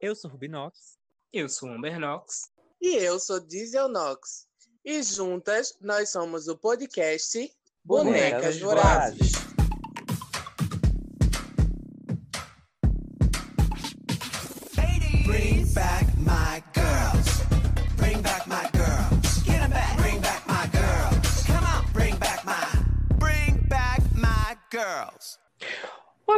Eu sou Rubinox. Eu sou Amber Knox. E eu sou Diesel Knox. E juntas nós somos o podcast Bonecas, Bonecas Vorazes. Bring back my girls.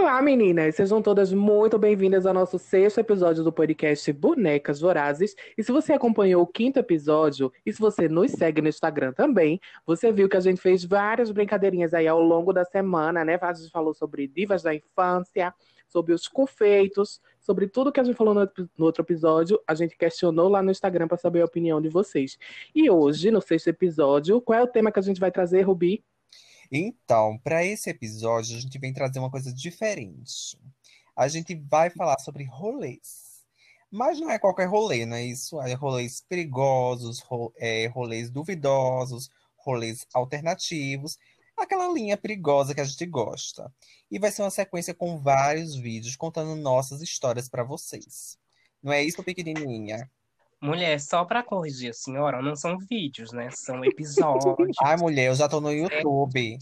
Olá, meninas! Sejam todas muito bem-vindas ao nosso sexto episódio do podcast Bonecas Vorazes. E se você acompanhou o quinto episódio, e se você nos segue no Instagram também, você viu que a gente fez várias brincadeirinhas aí ao longo da semana, né? A gente falou sobre divas da infância, sobre os confeitos, sobre tudo que a gente falou no, outro episódio. A gente questionou lá no Instagram para saber a opinião de vocês. E hoje, no sexto episódio, qual é o tema que a gente vai trazer, Rubi? Então, para esse episódio, a gente vem trazer uma coisa diferente. A gente vai falar sobre rolês. Mas não é qualquer rolê, não é isso? É rolês perigosos, é, rolês duvidosos, rolês alternativos, aquela linha perigosa que a gente gosta. E vai ser uma sequência com vários vídeos contando nossas histórias para vocês. Não é isso, pequenininha? Mulher, só pra corrigir a senhora, não são vídeos, né? São episódios. Ai, mulher, eu já tô no YouTube.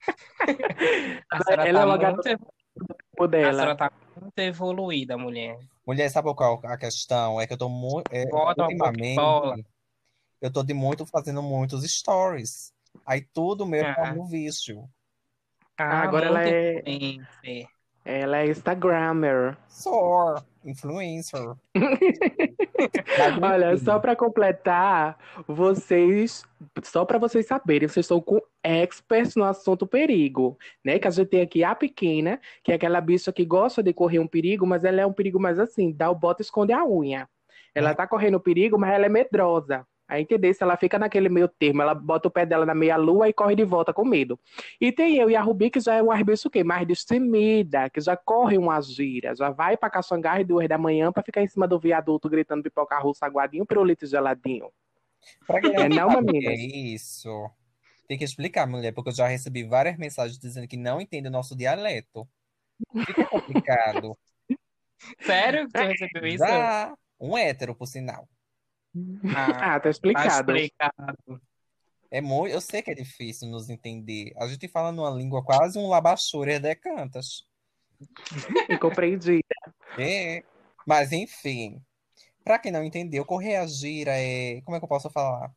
A senhora Ela tá é uma muito, garota O a dela. senhora tá muito evoluída, mulher. Mulher, sabe qual a questão? É que eu tô muito. É, ultimamente, bola. eu tô de muito fazendo muitos stories. Aí tudo meu Ah. tá no vício. Ah, agora ela é- influencer. Ela é Instagrammer. Sou influencer. Mas, Olha, só para completar, vocês, só para vocês saberem, vocês estão com experts no assunto perigo, né? Que a gente tem aqui a pequena, que é aquela bicha que gosta de correr um perigo, mas ela é um perigo mais assim, dá o bota e esconde a unha. Ela É. tá correndo perigo, mas ela é medrosa. Aí entender se ela fica naquele meio termo, ela bota o pé dela na meia lua e corre de volta com medo. E tem eu e a Rubi, que já é uma bicha o quê? Mais destemida, que já corre uma gira, já vai pra Caxangá duas da manhã pra ficar em cima do viaduto gritando pipoca russa, aguadinho, pirulito geladinho. pra quem É não, que é isso, tem que explicar, mulher, porque eu já recebi várias mensagens dizendo que não entende o nosso dialeto. Fica complicado. Sério que tu recebeu isso? Já um hétero, por sinal. Ah, Ah, tá tá explicado. explicado. É muito, eu sei que é difícil nos entender. A gente fala numa língua quase um labachúria de cantas. Incompreendida. É. Mas enfim, pra quem não entendeu, correr a gira é, como é que eu posso falar?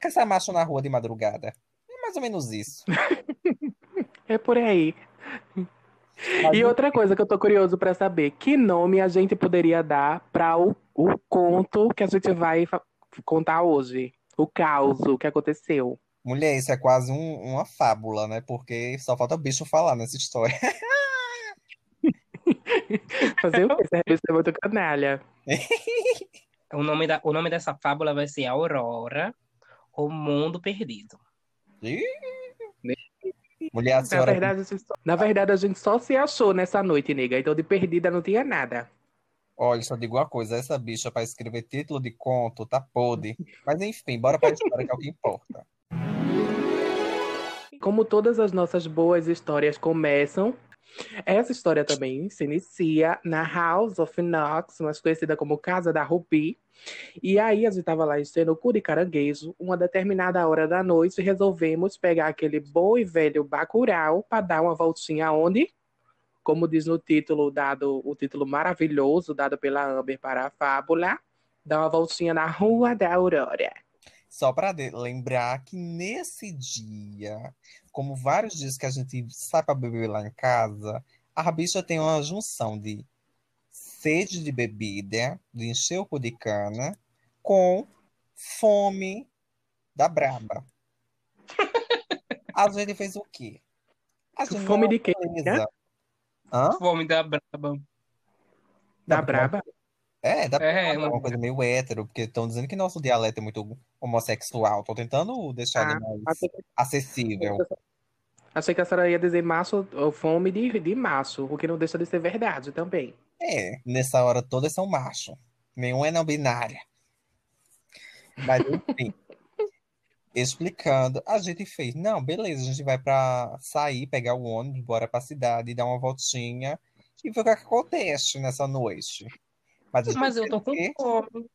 Caçar macho na rua de madrugada. É mais ou menos isso. É por aí. E outra coisa que eu tô curioso pra saber, que nome a gente poderia dar para o, o conto que a gente vai contar hoje? O caos que aconteceu. mulher, isso é quase um- uma fábula, né? Porque só falta bicho falar nessa história. Fazer o quê? Essa revista é muito canalha. O nome, da, o nome dessa fábula vai ser Aurora, o Mundo Perdido. Ih! Mulher, a Na senhora verdade, a gente só, na verdade, a gente só se achou nessa noite, nega. Então, de perdida não tinha nada. Olha, só digo uma coisa, essa bicha para escrever título de conto tá podre. Mas enfim, bora pra história que é o que importa. Como todas as nossas boas histórias começam, essa história também se inicia na House of Knox, mais conhecida como Casa da Rubi. E aí a gente estava lá enchendo o cu de caranguejo, uma determinada hora da noite, resolvemos pegar aquele bom e velho Bacurau para dar uma voltinha onde? Como diz no título dado, o título maravilhoso dado pela Amber para a fábula, dar uma voltinha na Rua da Aurora. Só para lembrar que nesse dia, como vários dias que a gente sai para beber lá em casa, a bicha tem uma junção de sede de bebida, de encher o cu de cana, com fome da braba. A gente fez o quê? A gente Fome de quê? Fome da Braba. Da Braba? É, dá pra É, falar uma- uma coisa meio hétero, porque estão dizendo que nosso dialeto é muito homossexual. Tô tentando deixar Ah, ele mais achei que- acessível. Achei que a senhora ia dizer ou fome de, de macho, o que não deixa de ser verdade também. É, nessa hora todas são macho. Nenhum é não binária. Mas enfim. explicando, a gente fez, não, beleza, a gente vai pra sair, pegar o ônibus, bora pra cidade, dar uma voltinha e ver o que acontece nessa noite. Mas, Mas eu tô com fome.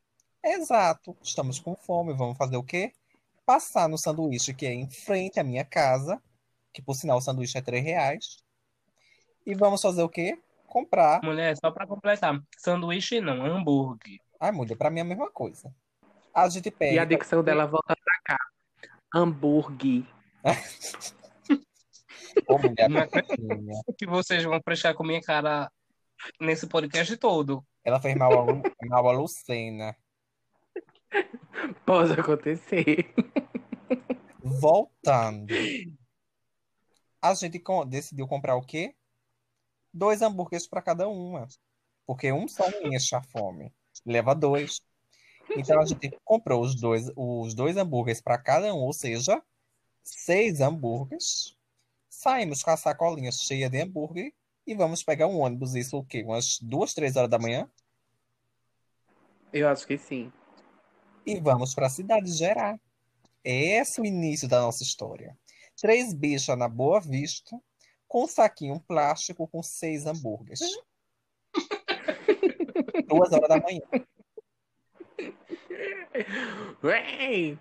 Exato, estamos com fome. Vamos fazer o quê? Passar no sanduíche que é em frente à minha casa, que por sinal o sanduíche é 3 reais. E vamos fazer o quê? Comprar. Mulher, só pra completar. Sanduíche não, hambúrguer. Ai, mulher, pra mim é a mesma coisa. A gente E a pega. dicção dela volta pra cá. Hambúrguer. Ô, mulher, que vocês vão prestar com minha cara nesse podcast todo. Ela fez mal a, Lu- mal a Lucena. Pode acontecer. Voltando. A gente decidiu comprar o quê? Dois hambúrgueres para cada uma. Porque um só não enche a fome. Leva dois. Então a gente comprou os dois, os dois hambúrgueres para cada um, ou seja, seis hambúrgueres. Saímos com a sacolinha cheia de hambúrguer e vamos pegar um ônibus, isso o quê? Umas duas, três horas da manhã? Eu acho que sim. E vamos para a cidade gerar. Esse é o início da nossa história. Três bichas na Boa Vista, com um saquinho plástico com seis hambúrgueres. Duas horas da manhã. Ué!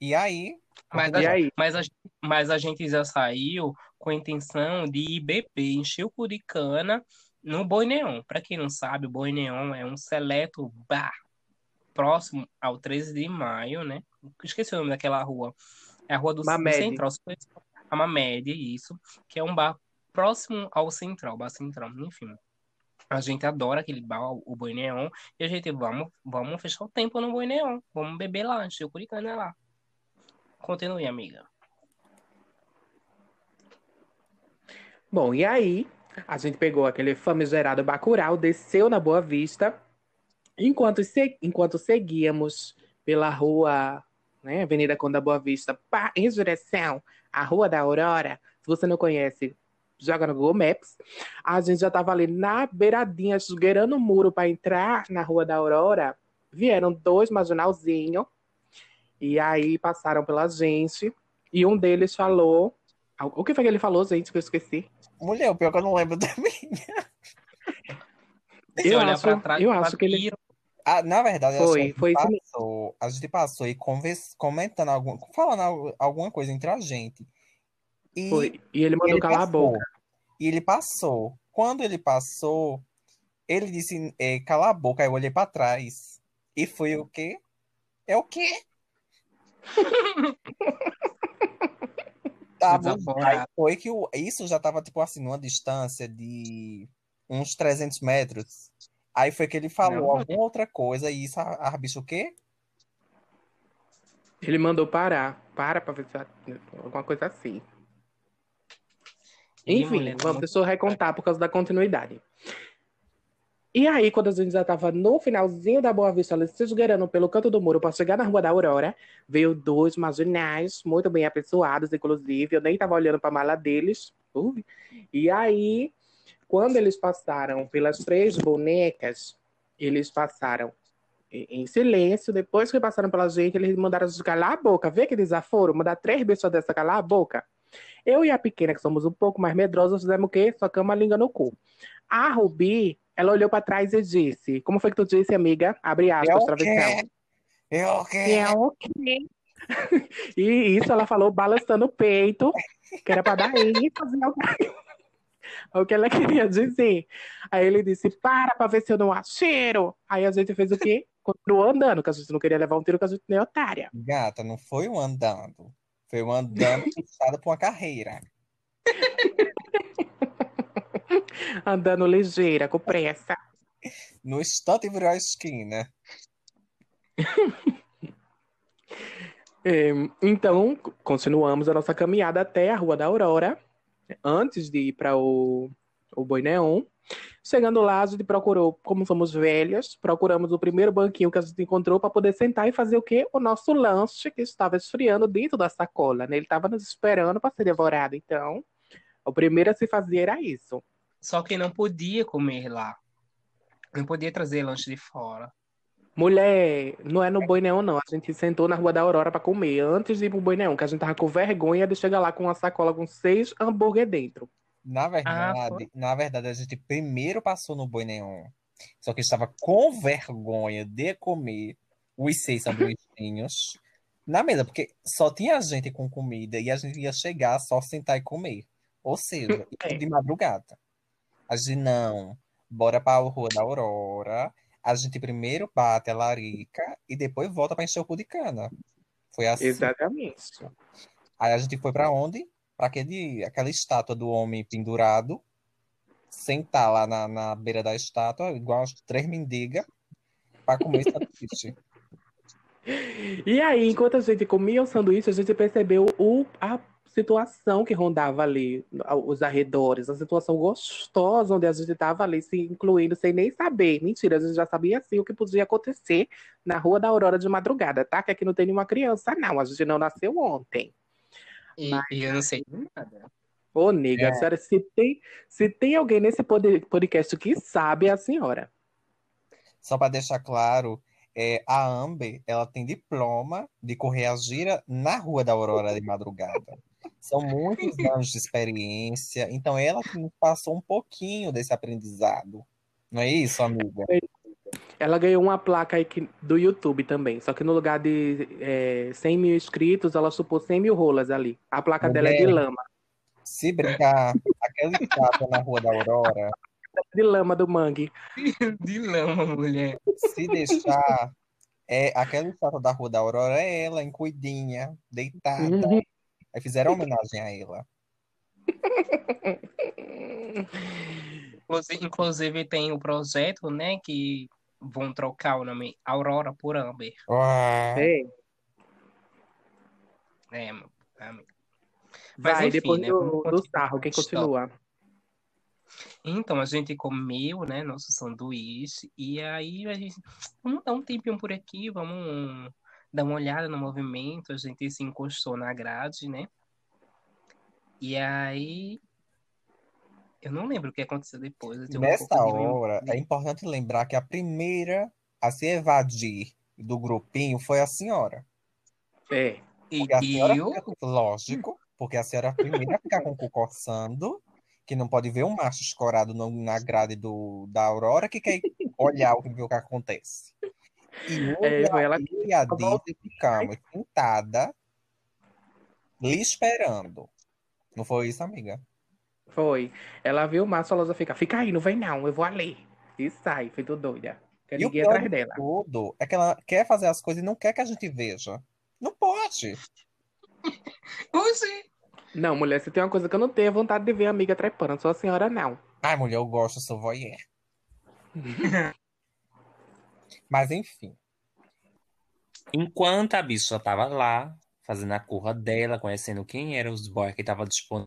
E aí, Mas a, aí? mas, a, mas a gente já saiu com a intenção de ir beber, encher o Curicana no Boi Neon. Pra quem não sabe, o Boi Neon é um seleto bar próximo ao 13 de maio, né? Esqueci o nome daquela rua. É a rua do, do Mamed. Central. A Mamed, isso. Que é um bar próximo ao Central, bar Central. Enfim. A gente adora aquele bar, o Boi Neon. E a gente, vamos, vamos fechar o tempo no Boi Neon. Vamos beber lá, encher o Curicana lá. Continue, amiga. Bom, e aí, a gente pegou aquele famigerado Bacurau, desceu na Boa Vista, enquanto, se- enquanto seguíamos pela rua, né, Avenida Conda Boa Vista, pá, em direção à Rua da Aurora. Se você não conhece, joga no Google Maps. A gente já estava ali na beiradinha, esgueirando o muro para entrar na Rua da Aurora. Vieram dois marginalzinhos, e aí passaram pela gente, e um deles falou. O que foi que ele falou, gente, que eu esqueci? mulher, o pior que eu não lembro também. Eu acho- pra trás, eu acho que ele- Ah, na verdade, Foi, a foi mesmo. passou, a gente passou e convers, comentando algum, falando al- alguma coisa entre a gente. E Foi. E ele mandou ele calar a passou. boca. E ele passou. Quando ele passou, ele disse, é, cala a boca. Aí eu olhei pra trás. E foi o quê? É o quê? Tá bom. Aí foi que o, isso já tava, tipo assim, numa distância de uns 300 metros. Aí foi que ele falou Não. alguma outra coisa e isso, a, a bicho o quê? Ele mandou parar. Para pra ver se alguma coisa assim. Ih, Enfim, tá vamos, deixa eu recontar por causa da continuidade. E aí, quando a gente já tava no finalzinho da Boa Vista, ali, se esgueirando pelo canto do muro para chegar na Rua da Aurora, veio dois marginais, muito bem apessoados, inclusive. Eu nem tava olhando pra mala deles. Ui. E aí, quando eles passaram pelas três bonecas, eles passaram em silêncio. Depois que passaram pela gente, eles mandaram a gente calar a boca. Vê que desaforo? Mandar três pessoas dessa calar a boca. Eu e a pequena, que somos um pouco mais medrosas, fizemos o quê? Socamos a língua no cu. A Rubi, ela olhou pra trás e disse: Como foi que tu disse, amiga? Abre É aspas, travessão. É o quê? É o quê? E isso ela falou balançando o peito, que era pra dar ênfase ao o que ela queria dizer. Aí ele disse: Para pra ver se eu não acho cheiro. Aí a gente fez o quê? Continuou andando, que a gente não queria levar um tiro, que a gente nem é otária. Gata, não foi um andando. Foi um andando puxado por uma carreira. Andando ligeira, com pressa. No instante virou a esquina. É, então, continuamos a nossa caminhada até a Rua da Aurora, antes de ir para o, o Boi Neon. Chegando lá, a gente procurou, como somos velhas, procuramos o primeiro banquinho que a gente encontrou para poder sentar e fazer o quê? O nosso lanche, que estava esfriando dentro da sacola, né? Ele estava nos esperando para ser devorado. Então, o primeiro a se fazer era isso. Só que não podia comer lá. Não podia trazer lanche de fora. Mulher, não é no Boi Neon, não. A gente sentou na Rua da Aurora para comer, antes de ir pro Boi Neon, que a gente tava com vergonha de chegar lá com uma sacola com seis hambúrguer dentro. Na verdade, na verdade, a gente primeiro passou no Boi Neon. Só que estava com vergonha de comer os seis sanduichinhos na mesa, porque só tinha gente com comida e a gente ia chegar só sentar e comer. Ou seja, É. de madrugada. A gente não, bora para a Rua da Aurora. A gente primeiro bate a larica e depois volta para encher o cu de cana. Foi assim. Exatamente. Aí a gente foi pra onde? Pra aquele, aquela estátua do homem pendurado, sentar lá na, na beira da estátua, igual as três mendigas, pra comer sanduíche. E aí, enquanto a gente comia o sanduíche, a gente percebeu o, a situação que rondava ali, os arredores, a situação gostosa onde a gente estava ali se incluindo sem nem saber. Mentira, a gente já sabia sim o que podia acontecer na Rua da Aurora de madrugada, tá? Que aqui não tem nenhuma criança, não. A gente não nasceu ontem. E, e eu não sei nada. Ô, nega, É. a senhora, se tem, se tem alguém nesse pod- podcast que sabe, é a senhora. Só pra deixar claro, é, a Amber, ela tem diploma de correr a gira na Rua da Aurora de madrugada. São muitos anos de experiência, então ela que nos passou um pouquinho desse aprendizado. Não é isso, amiga? Ela ganhou uma placa aí que- do YouTube também, só que no lugar de é, 100 mil inscritos, ela supôs 100 mil rolas ali. A placa dela é de Mulher. lama, Se brincar, aquela estátua na Rua da Aurora, de lama do mangue. De lama, mulher. se deixar, é, aquela estátua da Rua da Aurora é ela, em cuidinha, deitada. Uhum. Aí fizeram homenagem a ela. Inclusive, inclusive tem o projeto, né, que vão trocar o nome Aurora por Amber. Ah, É. É, meu amigo. Mas Vai, enfim, depois né, do, do sarro, quem continua? Então, a gente comeu, né, nosso sanduíche, e aí a gente, vamos dar um tempinho por aqui, vamos dar uma olhada no movimento, a gente se encostou na grade, né, e aí, eu não lembro o que aconteceu depois, um Nessa de hora, memória. é importante lembrar que a primeira a se evadir do grupinho foi a senhora. É. E a senhora, eu, fica- lógico, porque a senhora é a primeira a ficar com o cu coçando, que não pode ver um macho escorado no- na grade do, da Aurora, que quer olhar o que, o que acontece. E eu, É, e a- ela- eu e a Disney ficamos sentada, lhe esperando. Não foi isso, amiga? Foi. Ela viu o Márcio, ela já fica, fica aí, não vem não, eu vou ali. E sai, feito doida. Quer E o ninguém pior atrás de dela. tudo é que ela quer fazer as coisas e não quer que a gente veja. Não pode. Oxi, Não, mulher, se tem uma coisa que eu não tenho vontade de ver a amiga trepando, só a senhora não. Ai, mulher, eu gosto, eu sou voyeur. Mas enfim. Enquanto a bicha tava lá, fazendo a curra dela, conhecendo quem eram os boys que estavam disponíveis,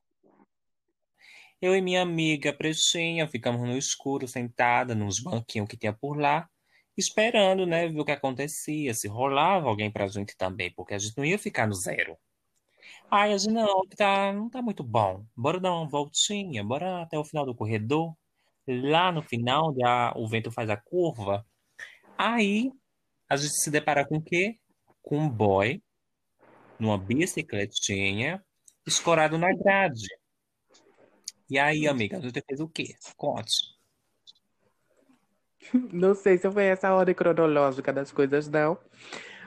eu e minha amiga Pretinha ficamos no escuro, sentada nos banquinhos que tinha por lá, esperando, né, ver o que acontecia, se rolava alguém pra gente também, porque a gente não ia ficar no zero. Ai, a gente não, tá, não tá muito bom. Bora dar uma voltinha, bora até o final do corredor. Lá no final, onde a- o vento faz a curva. Aí, a gente se depara com o quê? Com um boy, numa bicicletinha, escorado na grade. E aí, amiga, a gente fez o quê? Conte. Não sei se foi essa ordem cronológica das coisas, não.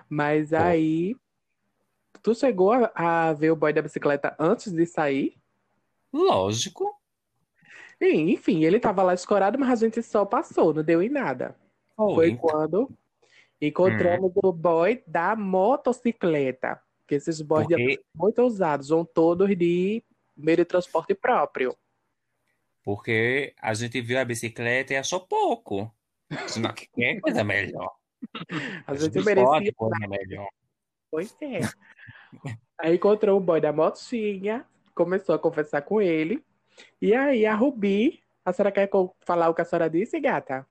Mas aí. Tu chegou a, a ver o boy da bicicleta antes de sair? Lógico. E, enfim, ele tava lá escorado, mas a gente só passou, não deu em nada. Foi quando encontramos o boy da motocicleta. Que esses boys Porque, muito ousados, vão todos de meio de transporte próprio. porque a gente viu a bicicleta e achou pouco. Senão que quer coisa melhor. A gente merecia coisa melhor. Pois é. Aí encontrou o boy da motinha, começou a conversar com ele. E aí a Rubi, a senhora quer falar o que a senhora disse, gata?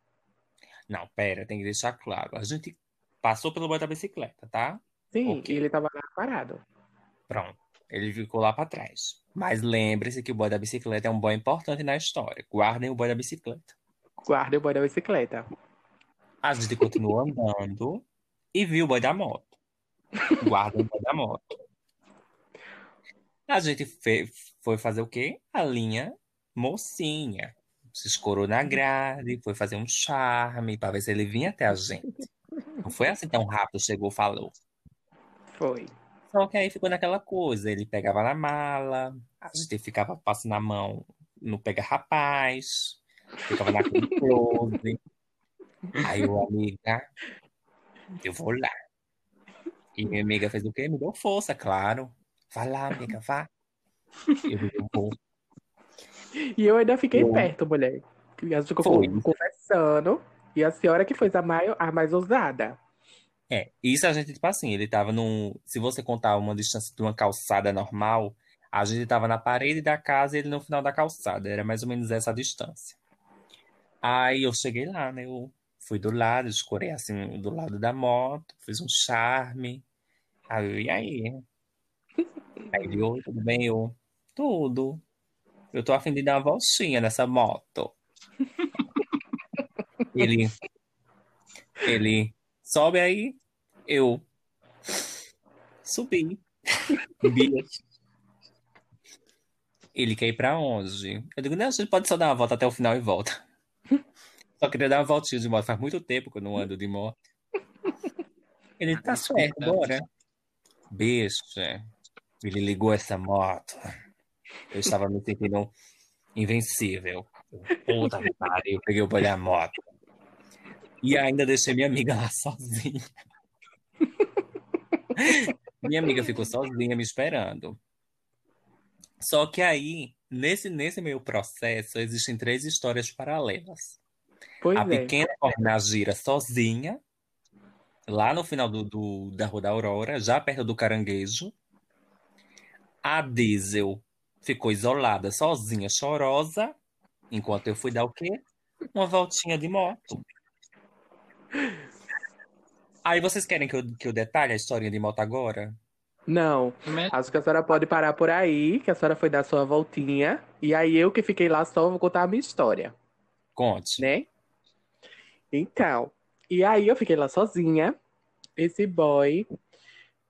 Não, pera, tem que deixar claro. A gente passou pelo boy da bicicleta, tá? Sim, Ok. e ele tava lá parado. Pronto. Ele ficou lá pra trás. Mas lembre-se que o boy da bicicleta é um boy importante na história. Guardem o boy da bicicleta. Guarda o boy da bicicleta. A gente continuou andando e viu o boy da moto. Guardem o boy da moto. A gente foi fazer o quê? A linha mocinha. Se escorou na grade, foi fazer um charme para ver se ele vinha até a gente. Não foi assim tão rápido, chegou, falou. Foi. Só que aí ficou naquela coisa, ele pegava na mala, a gente ficava passando a mão no pega rapaz, ficava naquele close. Aí o amiga, eu vou lá. E minha amiga fez o quê? Me deu força, claro. Vai lá, amiga, vá. Eu digo, vou. E eu ainda fiquei Foi. perto, mulher. E a gente ficou Foi. conversando. E a senhora que foi a mais, a mais ousada. É, isso a gente, tipo assim, ele tava num. Se você contar uma distância de uma calçada normal, a gente tava na parede da casa e ele no final da calçada. Era mais ou menos essa distância. Aí eu cheguei lá, né? Eu fui do lado, escorei assim do lado da moto, fiz um charme. Aí eu, e aí? Aí ele, oi, tudo bem? Eu, tudo. Eu tô a fim de dar uma voltinha nessa moto. Ele, ele, sobe aí. Eu subi. Ele quer ir pra onde? Eu digo, não, a gente pode só dar uma volta até o final e volta. Só queria dar uma voltinha de moto. Faz muito tempo que eu não ando de moto. Ele tá certo, bora. Bicha, ele ligou essa moto. Eu estava me sentindo invencível. Puta que pariu, eu peguei o boi da moto. E ainda deixei minha amiga lá sozinha. Minha amiga ficou sozinha me esperando. Só que aí, nesse, nesse meio processo, existem três histórias paralelas. Pois A é. pequena torna gira sozinha, lá no final do, do- da Rua da Aurora, já perto do Caranguejo. A Diesel ficou isolada, sozinha, chorosa, enquanto eu fui dar o quê? Uma voltinha de moto. Aí vocês querem que eu, que eu detalhe a historinha de moto agora? Não, acho que a senhora pode parar por aí, que a senhora foi dar sua voltinha. E aí eu que fiquei lá só vou contar a minha história, Conte. né? Então, e aí eu fiquei lá sozinha. Esse boy.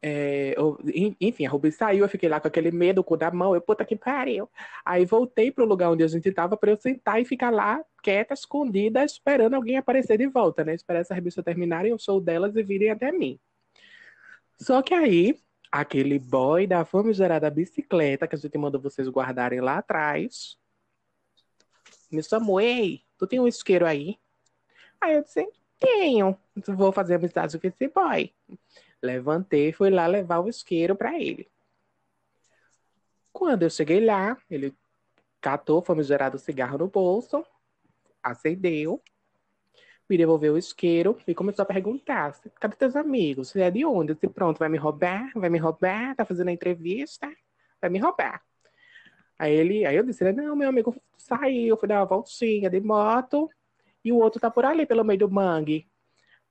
É, eu- en- enfim, a Ruby saiu, eu fiquei lá com aquele medo, o da mão, eu, puta que pariu. Aí voltei pro lugar onde a gente tava pra eu sentar e ficar lá, quieta, escondida, esperando alguém aparecer de volta, né? Esperar essas bichas terminarem o show delas e virem até mim. Só que aí, aquele boy da famigerada bicicleta que a gente mandou vocês guardarem lá atrás, me chamou, ei, tu tem um isqueiro aí? Aí eu disse, tenho. Vou fazer amizade com esse boy. Levantei, fui lá levar o isqueiro pra ele. Quando eu cheguei lá, ele catou o cigarro no bolso, acendeu, me devolveu o isqueiro e começou a perguntar: cadê teus amigos? Você é de onde? Eu disse, pronto, vai me roubar? Vai me roubar? Tá fazendo a entrevista? Vai me roubar. Aí ele, aí eu disse, não, meu amigo saiu, fui dar uma voltinha de moto e o outro tá por ali pelo meio do mangue.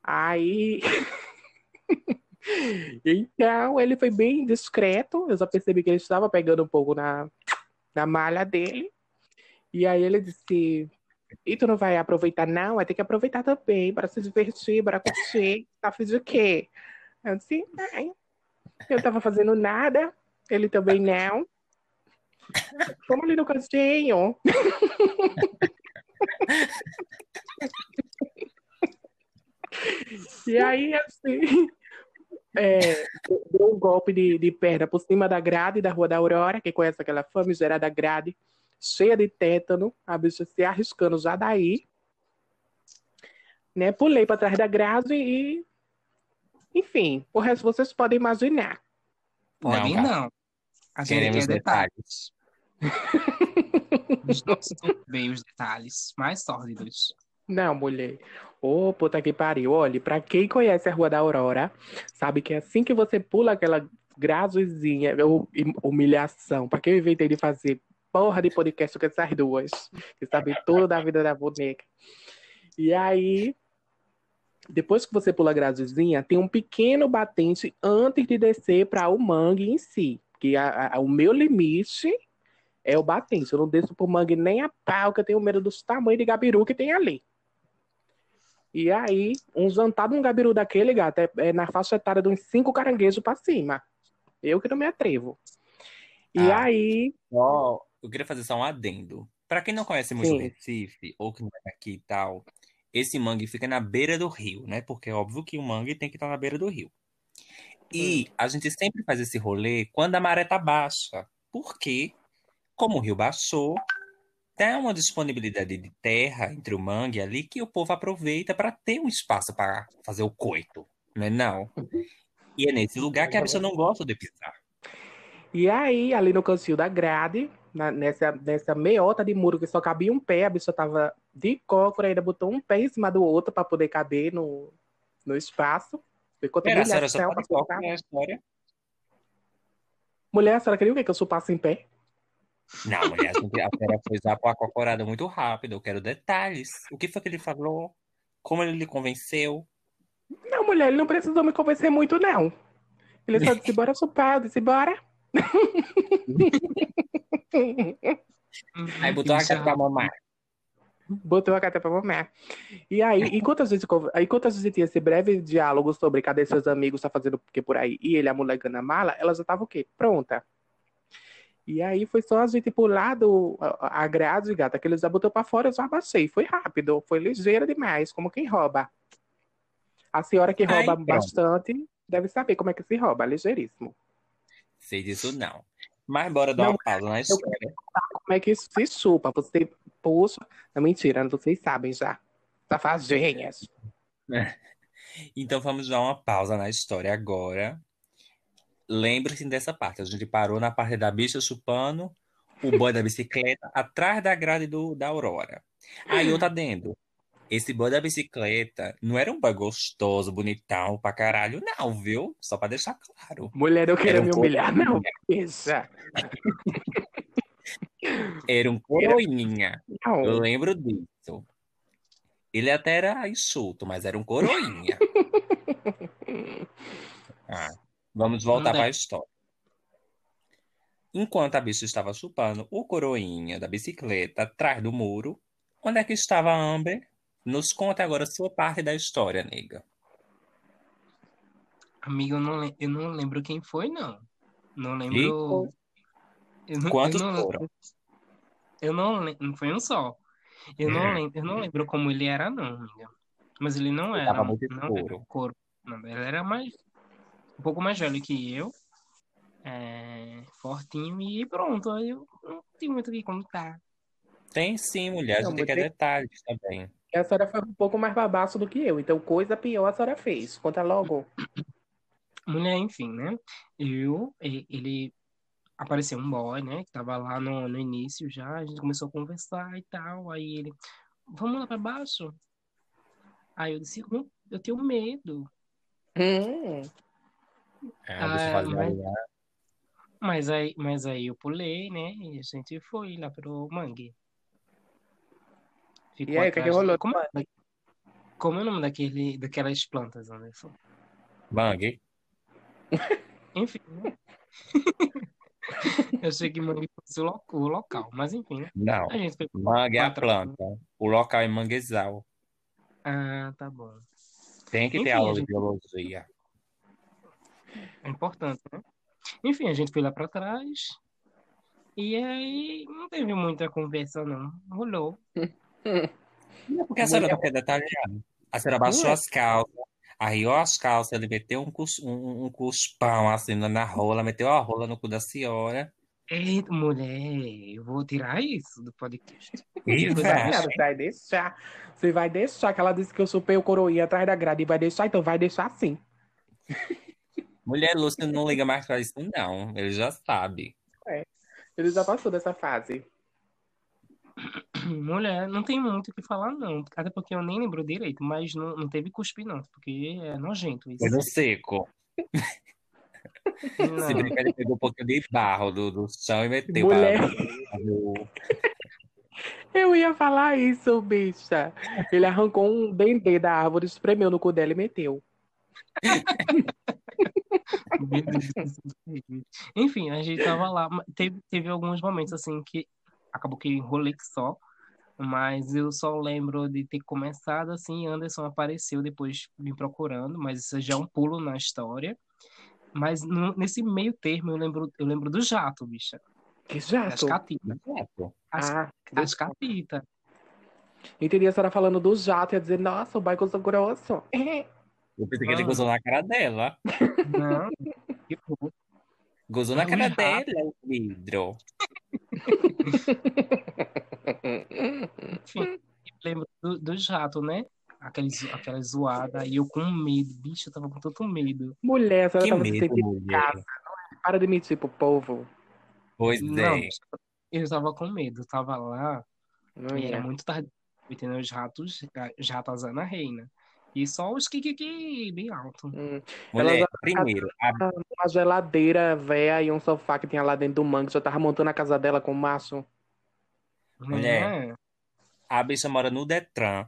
Aí então ele foi bem discreto, eu só percebi que ele estava pegando um pouco na, na malha dele. E aí ele disse: E tu não vai aproveitar, não? Vai ter que aproveitar também para se divertir, para curtir. Tá fazendo o quê? Eu disse: Ai, eu tava fazendo nada, ele também não. Vamos ali no cantinho. E aí, assim, é, deu um golpe de, de perna por cima da grade da Rua da Aurora, que conhece aquela famigerada grade, cheia de tétano, a bicha se arriscando já daí. Né? Pulei para trás da grade e. Enfim, o resto vocês podem imaginar. Pode Não, não. A gente Queremos quer detalhes. detalhes. Veem os detalhes mais sórdidos. Não, mulher. Ô, puta que pariu. Olha, pra quem conhece a Rua da Aurora, sabe que assim que você pula aquela graduzinha, ou humilhação, pra quem eu inventei de fazer porra de podcast com essas duas, que sabem tudo da vida da boneca. E aí, depois que você pula a graduzinha, tem um pequeno batente antes de descer para o mangue em si. Que a- a- o meu limite é o batente. Eu não desço pro mangue nem a pau, que eu tenho medo dos tamanhos de gabiru que tem ali. E aí, um jantar de um gabiru daquele, gato, é, é na faixa etária de uns cinco caranguejos pra cima. Eu que não me atrevo. E Ah. aí, Ó, eu queria fazer só um adendo. Pra quem não conhece muito Sim. o Recife, ou que não é aqui e tal, esse mangue fica na beira do rio, né? Porque é óbvio que o mangue tem que estar na beira do rio. E a gente sempre faz esse rolê quando a maré tá baixa. Porque, como o rio baixou, tem uma disponibilidade de terra entre o mangue ali que o povo aproveita para ter um espaço para fazer o coito, não é não? E é nesse lugar que a pessoa não gosta de pisar. E aí, ali no cantinho da grade, na- nessa, nessa meiota de muro que só cabia um pé, a bicha tava de cócora, ainda botou um pé em cima do outro para poder caber no, no espaço. Ficou Era, a senhora só na história. Mulher, a senhora queria o quê? Que eu chupasse em pé? Não, mulher, a gente- a senhora foi já para a cocorada muito rápido. Eu quero detalhes. O que foi que ele falou? Como ele lhe convenceu? Não, mulher, ele não precisou me convencer muito, não. Ele só disse, bora chupar. Eu disse, bora. Aí botou a é cara pra mamar. Botou a carta pra mamar. E aí, enquanto a, gente, enquanto a gente tinha esse breve diálogo sobre cadê seus amigos, tá fazendo o que por aí, e ele, a na mala, ela já tava o quê? Pronta. E aí foi só a gente pular do, a, a grade, gata, que ele já botou pra fora, eu já abaixei. Foi rápido, foi ligeira demais, como quem rouba. A senhora que rouba pronto. bastante deve saber como é que se rouba, ligeiríssimo. Sei disso não. Mas bora dar Não, uma pausa na história. Como é que isso se chupa? Você, poxa, não mentira, vocês sabem já. Safadinhas. Então vamos dar uma pausa na história agora. Lembre-se dessa parte. A gente parou na parte da bicha chupando, o boy da bicicleta atrás da grade do, da Aurora. Aí outro adendo. Esse boy da bicicleta não era um boy gostoso, bonitão pra caralho, não, viu? Só pra deixar claro. Mulher, eu queria um me humilhar, não. Bicha. Era um coroinha. Eu Não. lembro disso. Ele até era enxuto, mas era um coroinha. Ah, vamos voltar Não para a história. Enquanto a bicha estava chupando o coroinha da bicicleta atrás do muro, onde é que estava a Amber? Nos conta agora a sua parte da história, nega. Amigo, eu não, eu não lembro quem foi, não. Não lembro. Eu não, quantos eu não, foram? eu não lembro. Não foi um só. Eu não Hum. lembro, eu não lembro como ele era, não, amiga. Mas ele não Ele era. tava muito Não escuro. corpo. Não, ele era mais. Um pouco mais velho que eu. É, fortinho e pronto. Aí eu não tenho muito o que contar. Tem sim, mulher. A Não, gente mas quer tem- detalhes também. A senhora foi um pouco mais babaço do que eu, então coisa pior a senhora fez. Conta logo. Mulher, enfim, né? Eu, ele apareceu um boy, né? Que tava lá no, no início já. A gente começou a conversar e tal. Aí ele, vamos lá pra baixo? Aí eu disse, "Não, eu tenho medo. Hum. É, Ah, mas- aí, mas aí eu pulei, né? E a gente foi lá pro mangue. Ficou E aí, o que que atrás- rolou? Como, é- como é o nome daquele, daquelas plantas, Anderson? Bang. Enfim, né? Eu achei que mangue fosse o, lo- o local, mas enfim, né? Não. Gente Mangue é a planta. O local é manguezal. Ah, tá bom. Tem que ter Enfim, aula a de gente- biologia. É importante, né? Enfim, a gente foi lá pra trás. E aí não teve muita conversa, não. Rolou. Porque a senhora não quer detalhar. A senhora baixou é. as calças, arriou as calças, ele meteu um, cus, um, um cuspão assim na rola, meteu a rola no cu da senhora. Eita, mulher, eu vou tirar isso do podcast. Vai. mais- Você vai deixar. Você vai deixar, que ela disse que eu chupei o coroinha atrás da grade e vai deixar, então vai deixar sim. Mulher Lúcia não liga mais pra isso, não. Ele já sabe. Ele já passou dessa fase. Mulher, não tem muito o que falar, não. Até porque eu nem lembro direito, mas não, não teve cuspe, não. Porque é nojento isso. Foi no seco. Se Não. brincar, ele pegou um pouquinho de barro do, do chão e meteu Mulher. Eu ia falar isso, bicha. Ele arrancou um dendê da árvore, espremeu no cu dela e meteu. Enfim, a gente tava lá. Teve, teve alguns momentos assim que acabou que enrolei só. Mas eu só lembro de ter começado assim. Anderson apareceu depois me procurando, mas isso já é um pulo na história. Mas no- nesse meio termo eu lembro, eu lembro do jato, bicha. Que As jato. catitas. Exato. As, Ah, as catitas. entendi a senhora falando do jato, ia dizer, nossa, o baicoso grosso. Eu pensei que ele Ah. gozou na cara dela. Não. que bom. Gozou na cara rato. dela, o vidro. Lembro do, do jato, né? Aqueles, aquela zoada. E eu com medo. Bicho, eu tava com tanto medo. Mulher, a senhora Que tava medo, mulher. casa. Para de mentir pro povo. Pois Não, é. eu tava com medo. Eu tava lá. Não E era é. muito tarde. Entendeu? Os ratos já atazando a reina. E só os kikiki bem alto. Hum. Mulher, Ela- primeiro, a Uma geladeira velha e um sofá que tinha lá dentro do mangue. Já tava montando a casa dela com o macho. Mulher. É. A bicha mora no Detran,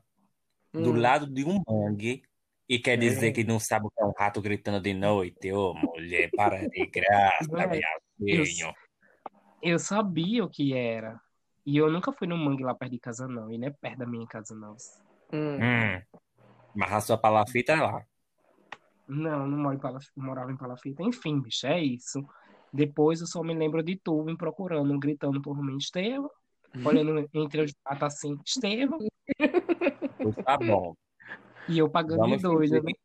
do Hum. lado de um mangue, e quer dizer É. que não sabe o que é um rato gritando de noite. Ô, mulher, para de graça, Vai. minha Eu- filha. Eu sabia o que era. E eu nunca fui no mangue lá perto de casa, não. E não é perto da minha casa, não. Hum. Hum. Mas a sua palafita é lá. Não, não moro em Palaf- morava em Palafita. Enfim, bicho, é isso. Depois eu só me lembro de tu me procurando, gritando por mim, Estevam. Olhando entre os gatos assim, Estevam. Tá bom. E eu pagando de Vamos doida, fingir, né? que-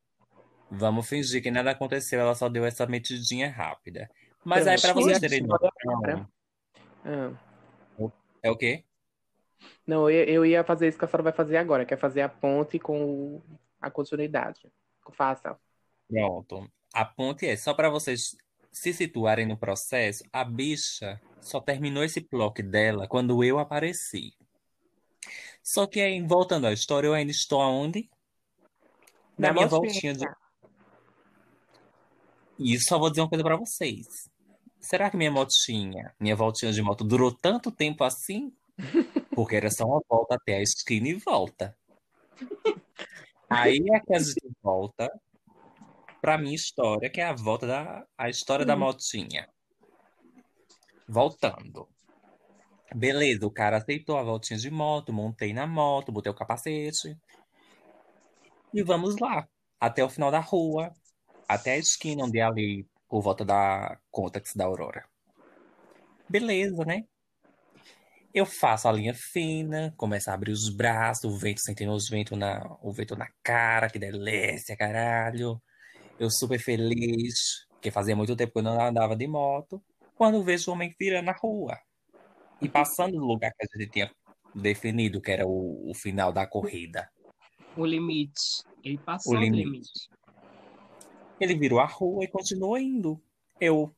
vamos fingir que nada aconteceu, ela só deu essa metidinha rápida. Mas Eu aí, pra achei vocês terem noção, Ah. é o quê? Não, eu, eu ia fazer isso que a senhora vai fazer agora, que é fazer a ponte com o- a continuidade. Faça. Pronto. A ponte é só para vocês se situarem no processo. A bicha só terminou esse bloco dela quando eu apareci. Só que aí, voltando à história, eu ainda estou aonde? Na Na minha voltinha de. E só vou dizer uma coisa para vocês. Será que minha motinha, minha voltinha de moto durou tanto tempo assim? Porque era só uma volta até a esquina e volta. Aí é que a gente volta pra minha história, que é a volta da a história da motinha. Voltando. Beleza, o cara aceitou a voltinha de moto, montei na moto, botei o capacete. E vamos lá, até o final da rua, até a esquina onde é ali por volta da Contax da Aurora. Beleza, né? Eu faço a linha fina, começo a abrir os braços, o vento sentindo os ventos na, o vento na cara, que delícia, caralho. Eu super feliz, porque fazia muito tempo que eu não andava de moto, quando vejo o homem virando na rua. E passando no lugar que a gente tinha definido, que era o, o final da corrida. O limite. Ele passou O o limite. limite. Ele virou a rua e continuou indo. Eu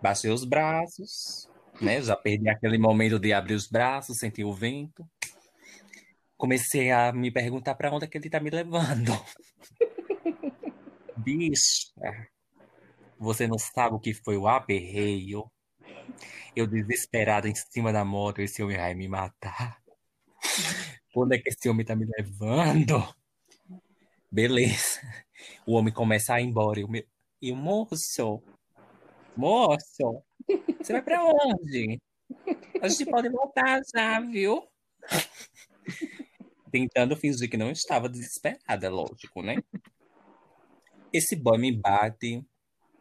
baixei os braços, né? Já perdi aquele momento de abrir os braços, sentir o vento. Comecei a me perguntar para onde é que ele tá me levando. Bicha, você não sabe o que foi o aperreio? Eu desesperado em cima da moto, esse homem vai me matar. Onde é que esse homem tá me levando? Beleza. O homem começa a ir embora. E o, meu... e o moço, moço, você vai pra onde? A gente pode voltar já, viu? Tentando fingir que não estava desesperada, lógico, né? Esse boy me bate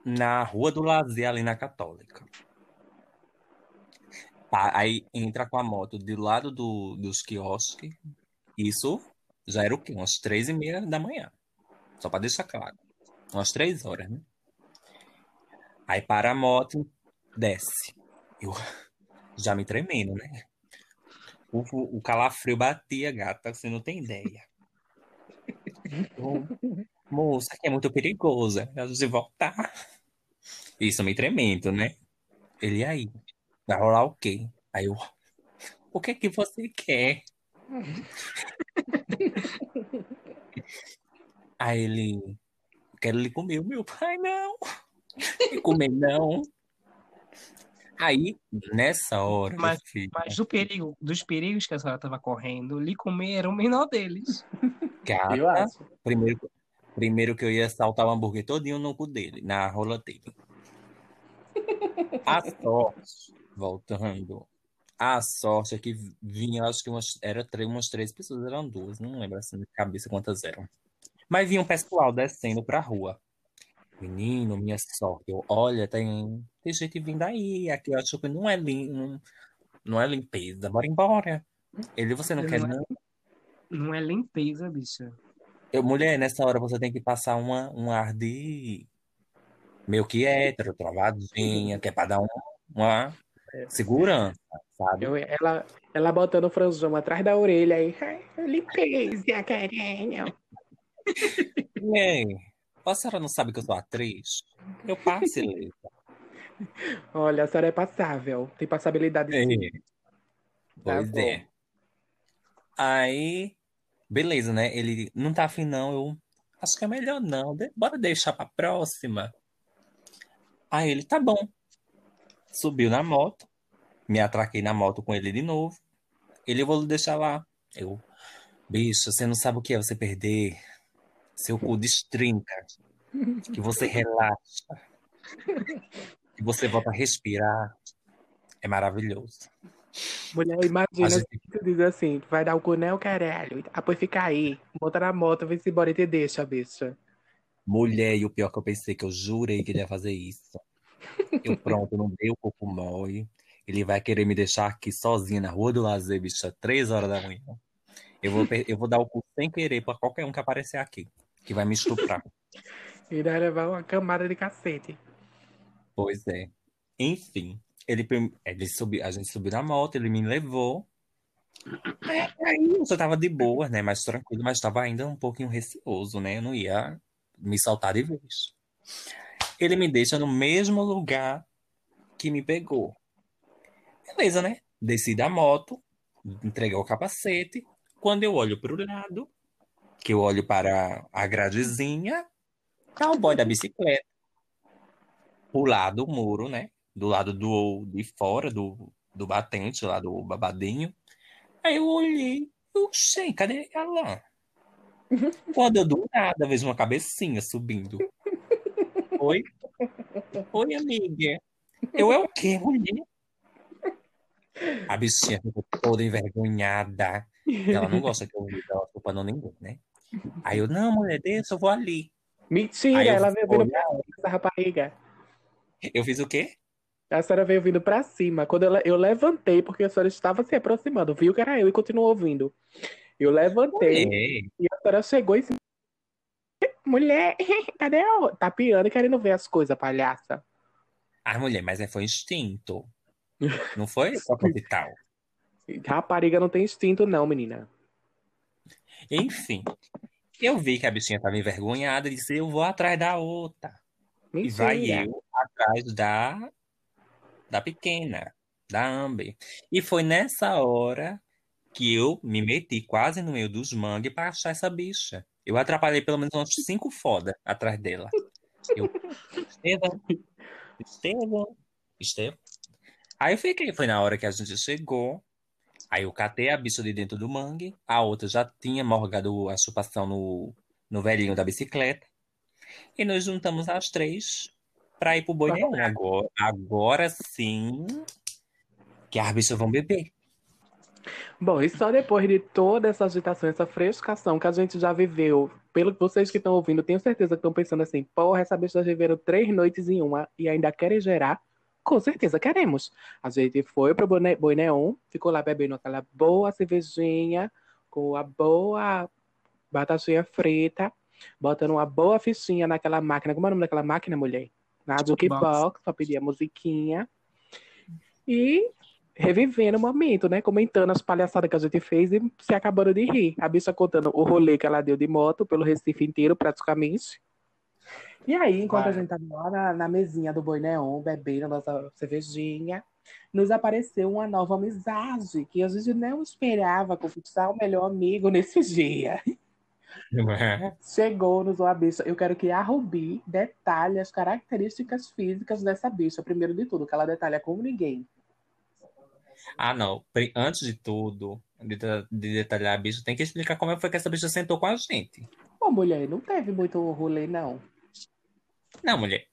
na Rua do Lazer, ali na Católica. Aí entra com a moto do lado do, dos quiosques. Isso já era o quê? Umas três e meia da manhã. Só para deixar claro. Umas três horas, né? Aí para a moto, desce. Eu já me tremendo, né? O, o calafrio batia, gata, você não tem ideia. Eu, Moça, que é muito perigoso. É de voltar. Isso me tremendo, né? Ele "E aí, vai rolar o quê? Aí eu, o que é que você quer? Aí ele, quero lhe comer. Meu pai, não. Me comer, não. Aí, nessa hora, Mas- filho, Mas do perigo, dos perigos que a senhora estava correndo, lhe comer era o menor deles. gata, Eu acho. primeiro, primeiro que eu ia saltar o hambúrguer todinho no cu dele, na rola dele. A sorte, voltando, a sorte é que vinha, acho que umas, era três, umas três pessoas, eram duas, não lembro assim de cabeça quantas eram. Mas vinha um pessoal descendo pra rua. Menino, minha sorte. Eu, olha, tem tem gente vindo aí. Aqui eu acho que não é, lim... não, é limpeza. Bora embora. Ele, você não Não quer, é- não? Não é limpeza, bicha. Eu, mulher, nessa hora você tem que passar uma, um ar de meio que hétero, travadinha, que é pra dar um- uma segurança, sabe? Eu- ela, ela botando o franjão atrás da orelha aí. Limpeza, carinho. Mulher, a senhora não sabe que eu sou atriz? Eu passo. Olha, a senhora é passável. Tem passabilidade sim. Tá Pois bom. é. Aí, beleza, né? Ele não tá afim, não. Eu acho que é melhor não. Bora deixar pra próxima. Aí ele, tá bom. Subiu na moto. Me atraquei na moto com ele de novo. Ele, eu vou deixar lá. Eu, bicho, você não sabe o que é você perder. Seu cu destrinca. Que você relaxa. Que você volta a respirar. É maravilhoso. Mulher, imagina A gente- se tu diz assim, tu vai dar o cu, né, o caralho. Ah, pois fica aí. Bota na moto, vê se embora e te deixa, bicha. Mulher, e o pior que eu pensei, que eu jurei que ele ia fazer isso. Eu pronto, não dei o coco mole. Ele vai querer me deixar aqui sozinha na Rua do Lazer, bicha, três horas da manhã. Eu vou, eu vou dar o cu sem querer pra qualquer um que aparecer aqui, que vai me estuprar. E vai levar uma camada de cacete. Pois é. Enfim, ele, ele subiu, a gente subiu na moto, ele me levou. É, Aí eu já tava de boa, né? Mais tranquilo, mas estava ainda um pouquinho receoso, né? Eu não ia me soltar de vez. Ele me deixa no mesmo lugar que me pegou. Beleza, né? Desci da moto, entreguei o capacete. Quando eu olho para o lado, que eu olho para a gradezinha, tá o boy da bicicleta. Pular do muro, né? Do lado do, de fora, do, do batente, lá do babadinho. Aí eu olhei, eu sei, cadê ela? Quando eu do nada vejo uma cabecinha subindo. Oi? Oi, amiga. Eu é o quê, mulher? A bichinha ficou toda envergonhada. Ela não gosta que eu veja ela culpando ninguém, né? Aí eu, não, mulher, deixa, eu vou ali. Mentira, ela veio olhar. essa rapariga. Eu fiz o quê? A senhora veio vindo pra cima. Quando eu, eu levantei, porque a senhora estava se aproximando, viu que era eu e continuou ouvindo. Eu levantei Mulher, e a senhora chegou e disse: Mulher, cadê a Tá piando e querendo ver as coisas, palhaça. Ah, mulher, mas é, foi instinto. Não foi proposital. Rapariga não tem instinto, não, menina. Enfim, eu vi que a bichinha estava envergonhada e disse, eu vou atrás da outra. E vai eu atrás da, da pequena, da Amber. E foi nessa hora que eu me meti quase no meio dos mangues para achar essa bicha. Eu atrapalhei pelo menos uns cinco foda atrás dela. Eu, Estevam, Estevam, Estevam. Aí eu fiquei, foi na hora que a gente chegou. Aí eu catei a bicha de dentro do mangue, a outra já tinha morgado a chupação no, no velhinho da bicicleta. E nos juntamos as três pra ir pro boi nenhum. Agora, agora sim que as bichas vão beber. Bom, e só depois de toda essa agitação, essa frescação que a gente já viveu, pelo que vocês que estão ouvindo, tenho certeza que estão pensando assim, porra, essa bicha já viveram três noites em uma e ainda querem gerar. Com certeza queremos. A gente foi pro Boi Neon, ficou lá bebendo aquela boa cervejinha, com a boa batatinha frita, botando uma boa fichinha naquela máquina. Como é o nome daquela máquina, mulher? Na Jukebox, pra pedir a musiquinha. E revivendo o momento, né? Comentando as palhaçadas que a gente fez e se acabando de rir. A bicha contando o rolê que ela deu de moto pelo Recife inteiro, praticamente. E aí, enquanto Vai. a gente tava lá na, na mesinha do Boi Neon, bebendo nossa cervejinha, nos apareceu uma nova amizade que a gente não esperava conquistar o melhor amigo nesse dia. Chegou-nos uma bicha. Eu quero que a Rubi detalhe as características físicas dessa bicha, primeiro de tudo, que ela detalha como ninguém. Ah, não. Antes de tudo, de, de detalhar a bicha, tem que explicar como é foi que essa bicha sentou com a gente. Ô, mulher, não teve muito rolê, não. Não, mulher.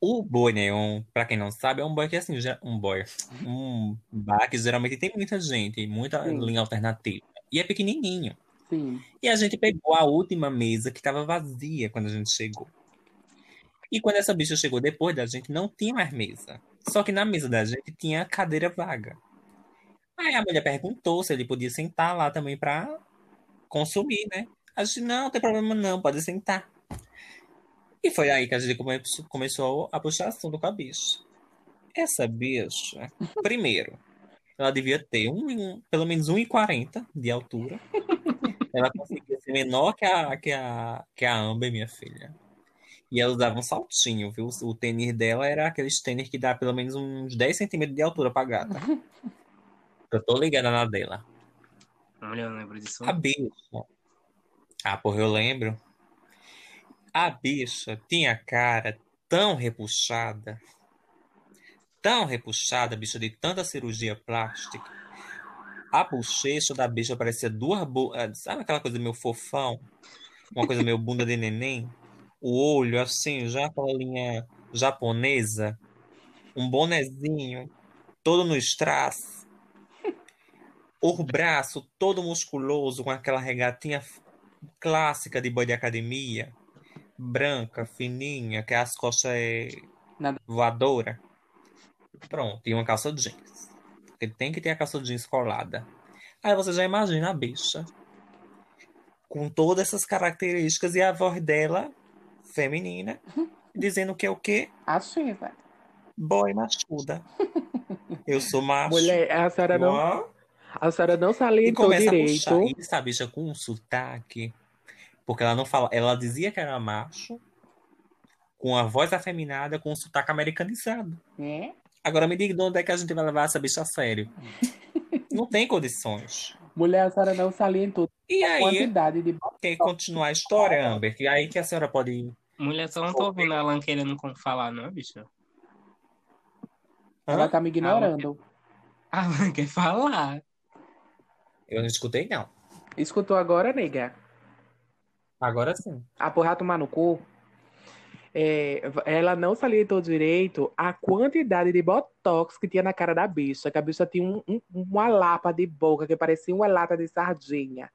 O boi neon, pra quem não sabe, é um boi que assim, um boi, um bar que geralmente tem muita gente, muita Sim. linha alternativa. E é pequenininho. Sim. E a gente pegou a última mesa que estava vazia quando a gente chegou. E quando essa bicha chegou depois da gente, não tinha mais mesa. Só que na mesa da gente tinha cadeira vaga. Aí a mulher perguntou se ele podia sentar lá também pra consumir, né? A gente, não, não tem problema não, pode sentar. E foi aí que a gente come- começou a puxar assunto com a bicha. Essa bicha, primeiro, ela devia ter um, um- pelo menos 1,40 de altura. Ela conseguia ser menor que a, que a, que a Amber, minha filha. E ela usava um saltinho, viu? O tênis dela era aqueles tênis que dá pelo menos uns 10 centímetros de altura pra gata. Eu tô ligada na dela. Mulher, eu lembro disso. A bicha. Ah, porra, eu lembro. A bicha tinha a cara tão repuxada. Tão repuxada, bicha, de tanta cirurgia plástica. A bochecha da bicha parecia duas. Bu... ah, Sabe aquela coisa meio fofão? Uma coisa meio bunda de neném? O olho, assim, já aquela linha japonesa. Um bonezinho, todo no strass. O braço todo musculoso, com aquela regatinha clássica de boi de academia, branca, fininha, que as costas é Nada. voadora. Pronto, e uma calça jeans. Porque tem que ter a calça jeans colada. Aí você já imagina a bicha. Com todas essas características e a voz dela, feminina, dizendo que é o quê? Velho. Boy machuda. Eu sou macho. Mulher, a senhora não, a senhora não E salientou começa a direito. puxar. E essa bicha com um sotaque. Porque ela não fala. Ela dizia que era macho. Com a voz afeminada, com um sotaque americanizado. É? Agora me diga de onde é que a gente vai levar essa bicha a sério. Não tem condições. Mulher, a senhora não salientou E a aí, quantidade de quer continuar a história, Amber? Que aí que a senhora pode. Mulher, só não tô ouvindo a Alan querendo como falar, não, bicho. Ela Hã? tá me ignorando. A Alan quer falar. Eu não escutei, não. Escutou agora, nega? Agora sim. A porra tomar no cu. É, ela não salientou direito a quantidade de botox que tinha na cara da bicha. Que a bicha tinha um- um- uma lapa de boca que parecia uma lata de sardinha.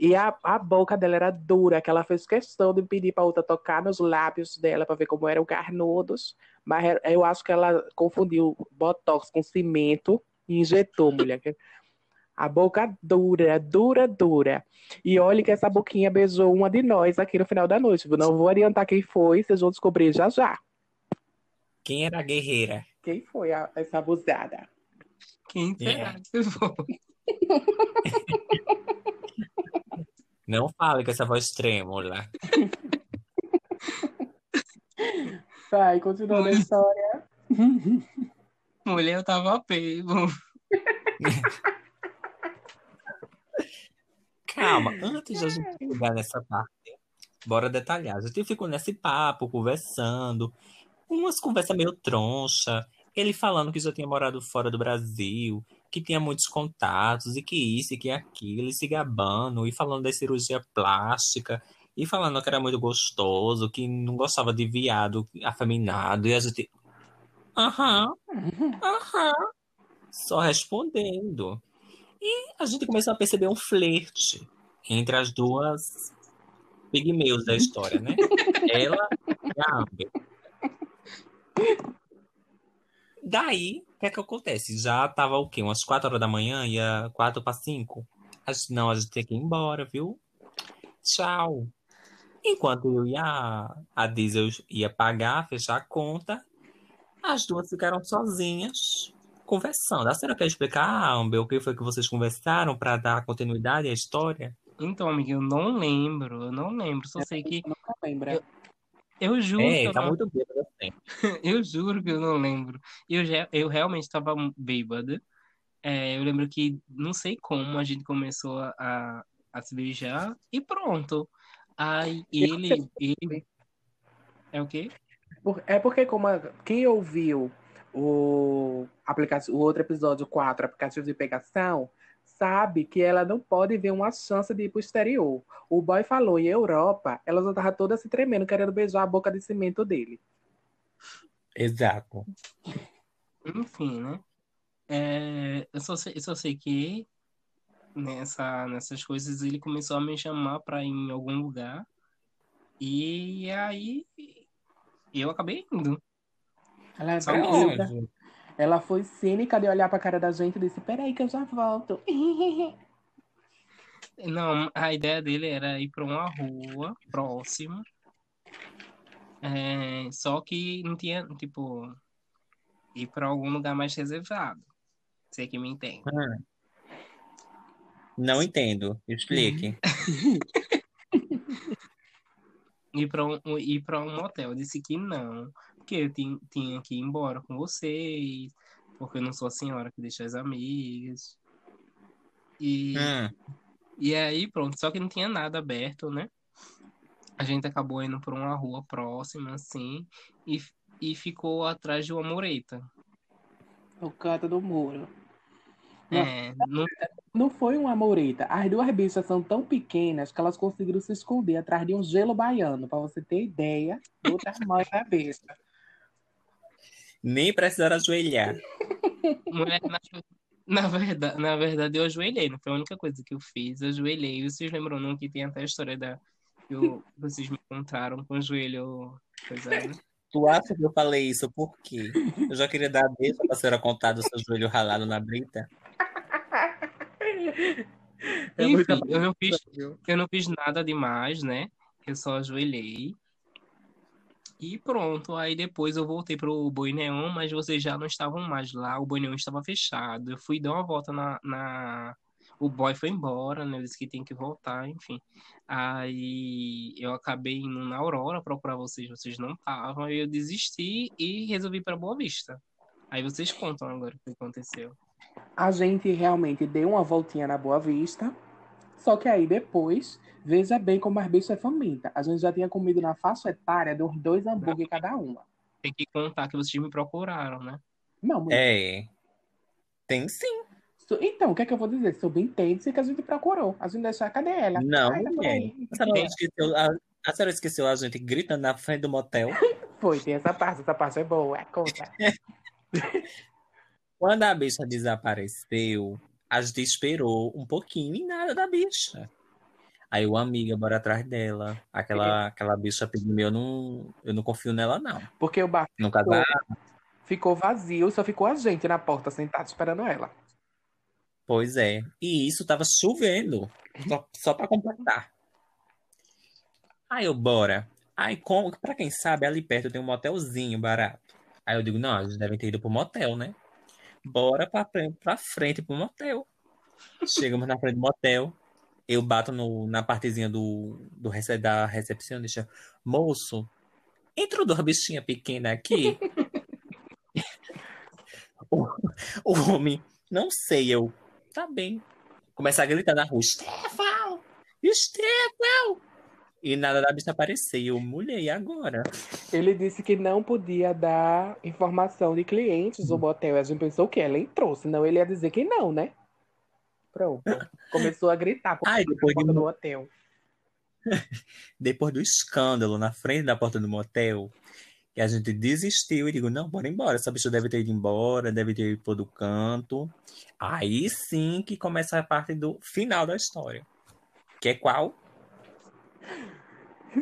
E a, a boca dela era dura, que ela fez questão de pedir pra outra tocar nos lábios dela pra ver como eram carnudos. Mas eu acho que ela confundiu botox com cimento e injetou, mulher. A boca dura, dura, dura. E olha que essa boquinha beijou uma de nós aqui no final da noite. Não vou adiantar quem foi, vocês vão descobrir já já. Quem era a guerreira? Quem foi a- essa abusada? Quem será que foi? Não fale com essa voz trêmula. Vai, continuando a Hum. história. Mulher, eu tava pego. Calma, antes da gente chegar nessa parte, bora detalhar. A gente ficou nesse papo, conversando, umas conversas meio troncha, ele falando que já tinha morado fora do Brasil, que tinha muitos contatos, e que isso e que aquilo, e se gabando, e falando da cirurgia plástica, e falando que era muito gostoso, que não gostava de viado afeminado, e a gente. Aham, aham. Só respondendo. E a gente começou a perceber um flerte entre as duas pigmeus da história, né? Ela e a Amber. Daí, o que é que acontece? Já tava o quê? Umas 4 horas da manhã, ia 4 para 5. A gente, não, a gente tem que ir embora, viu? Tchau. Enquanto eu e a, a Diesel ia pagar, fechar a conta, as duas ficaram sozinhas conversando. A senhora quer explicar, Amber, o que foi que vocês conversaram para dar continuidade à história? Então, amiga, eu não lembro, eu não lembro. Só sei que Nunca lembra. eu juro que É, eu tá não, muito bêbado assim. eu juro que eu não lembro. Eu, já, eu realmente estava bêbada. É, eu lembro que não sei como a gente começou a, a se beijar e pronto. Aí ele, ele é o quê? É porque como a- quem ouviu o aplicativo, o outro episódio 4, aplicativo de pegação, sabe que ela não pode ver uma chance de ir pro exterior. O boy falou, em Europa, ela já tava toda se tremendo, querendo beijar a boca de cimento dele. Exato. Enfim, né? É, eu só sei, eu só sei que nessa, nessas coisas ele começou a me chamar pra ir em algum lugar. E aí eu acabei indo. Ela, é ela foi cínica de olhar pra cara da gente e disse: Peraí, que eu já volto. Não, a ideia dele era ir pra uma rua próxima. É, só que não tinha, tipo, ir pra algum lugar mais reservado. Você que me entende. Hum. Não entendo. Explique. Ir pra um, ir pra um motel. Eu disse que não, porque eu tin- tinha que ir embora com vocês, porque eu não sou a senhora que deixa as amigas. E, Hum. e aí, pronto, só que não tinha nada aberto, né? A gente acabou indo por uma rua próxima, assim, e, e ficou atrás de uma mureta. O canto do muro. É, não, Não foi uma mureta. As duas bichas são tão pequenas que elas conseguiram se esconder atrás de um gelo baiano, pra você ter ideia do tamanho da besta. Nem precisaram ajoelhar. mulher, na, na verdade, na verdade, eu ajoelhei, não foi a única coisa que eu fiz. Eu ajoelhei. Vocês lembram não que tem até a história da. que eu- vocês me encontraram com o joelho. Coisa, né? Tu acha que eu falei isso por quê? Eu já queria dar a deixa pra senhora contar do seu joelho ralado na brita. É Enfim, eu não fiz? Eu não fiz nada demais, né? Eu só ajoelhei. E pronto. Aí depois eu voltei pro Boi Neon, mas vocês já não estavam mais lá. O Boi Neon estava fechado. Eu fui dar uma volta na, na... O boy foi embora, né? Ele disse que tem que voltar, enfim. Aí eu acabei indo na Aurora procurar vocês. Vocês não estavam. Aí eu desisti e resolvi pra Boa Vista. Aí vocês contam agora o que aconteceu. A gente realmente deu uma voltinha na Boa Vista. Só que aí depois, veja bem como as bichas é faminta. A gente já tinha comido na faixa etária dos dois hambúrguer cada uma. Tem que contar que vocês me procuraram, né? Não, mulher. É. Tem sim. Então, o que é que eu vou dizer? Subentende-se que a gente procurou. A gente deixou, cadê ela? Não, Ai, tá por mulher. aí. A senhora esqueceu a, a senhora esqueceu a gente gritando na frente do motel? Foi, tem essa parte, essa parte é boa, é conta. Quando a bicha desapareceu, a gente esperou um pouquinho e nada da bicha. Aí o amiga bora atrás dela. Aquela, aquela bicha pediu eu não, eu não confio nela, não. Porque o bar No caso, ah, ficou vazio, só ficou a gente na porta sentado esperando ela. pois é. E isso tava chovendo. Só, só pra completar. Aí eu, bora. Aí, como, pra quem sabe, ali perto tem um motelzinho barato. Aí eu digo, não, eles devem ter ido pro motel, né? Bora pra, pra frente pro motel. Chegamos na frente do motel. Eu bato no, na partezinha do, do rece- da recepcionista. Moço, entrou duas bichinhas pequenas aqui. o, o homem, não sei, eu. Tá bem. Começa a gritar na rua: Stefan! Stefan! E nada da bicha aparecer. E eu, mulher, e agora? Ele disse que não podia dar informação de clientes do motel. A gente pensou que ela entrou, senão ele ia dizer que não, né? Pronto. Começou a gritar Ai, depois de porta do hotel. depois do escândalo na frente da porta do motel, que a gente desistiu e digo, não, bora embora. Essa bicha deve ter ido embora, deve ter ido pro do canto. Aí sim que começa a parte do final da história. Que é qual?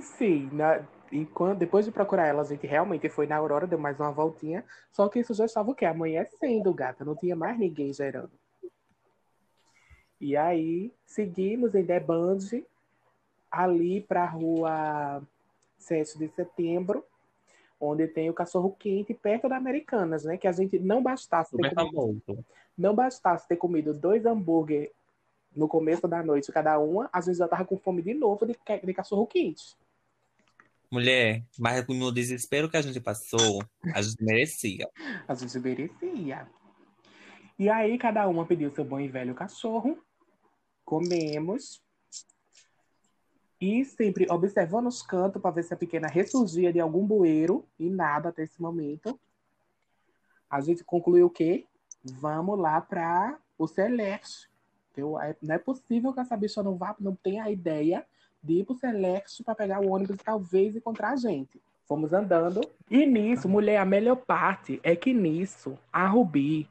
Sim, na- e quando, depois de procurar ela, a gente realmente foi na Aurora, deu mais uma voltinha. Só que isso já estava o quê? Amanhecendo, gata. Não tinha mais ninguém gerando. E aí, seguimos em Deband, ali para a rua 7 de setembro, onde tem o cachorro quente, perto da Americanas, né? Que a gente não bastasse ter comido, não bastasse ter comido dois hambúrguer no começo da noite cada uma, a gente já tava com fome de novo de, de cachorro quente. Mulher, mas no desespero que a gente passou, a gente merecia. A gente merecia. E aí, cada uma pediu seu bom e velho cachorro. Comemos. E sempre observando os cantos para ver se a pequena ressurgia de algum bueiro. E nada até esse momento. A gente concluiu que vamos lá para o Celeste. Eu, é- não é possível que essa bicha não vá, não tenha a ideia de ir pro Celeste para pegar o ônibus e talvez encontrar a gente. Fomos andando. E nisso, mulher, a melhor parte é que nisso, a Rubi,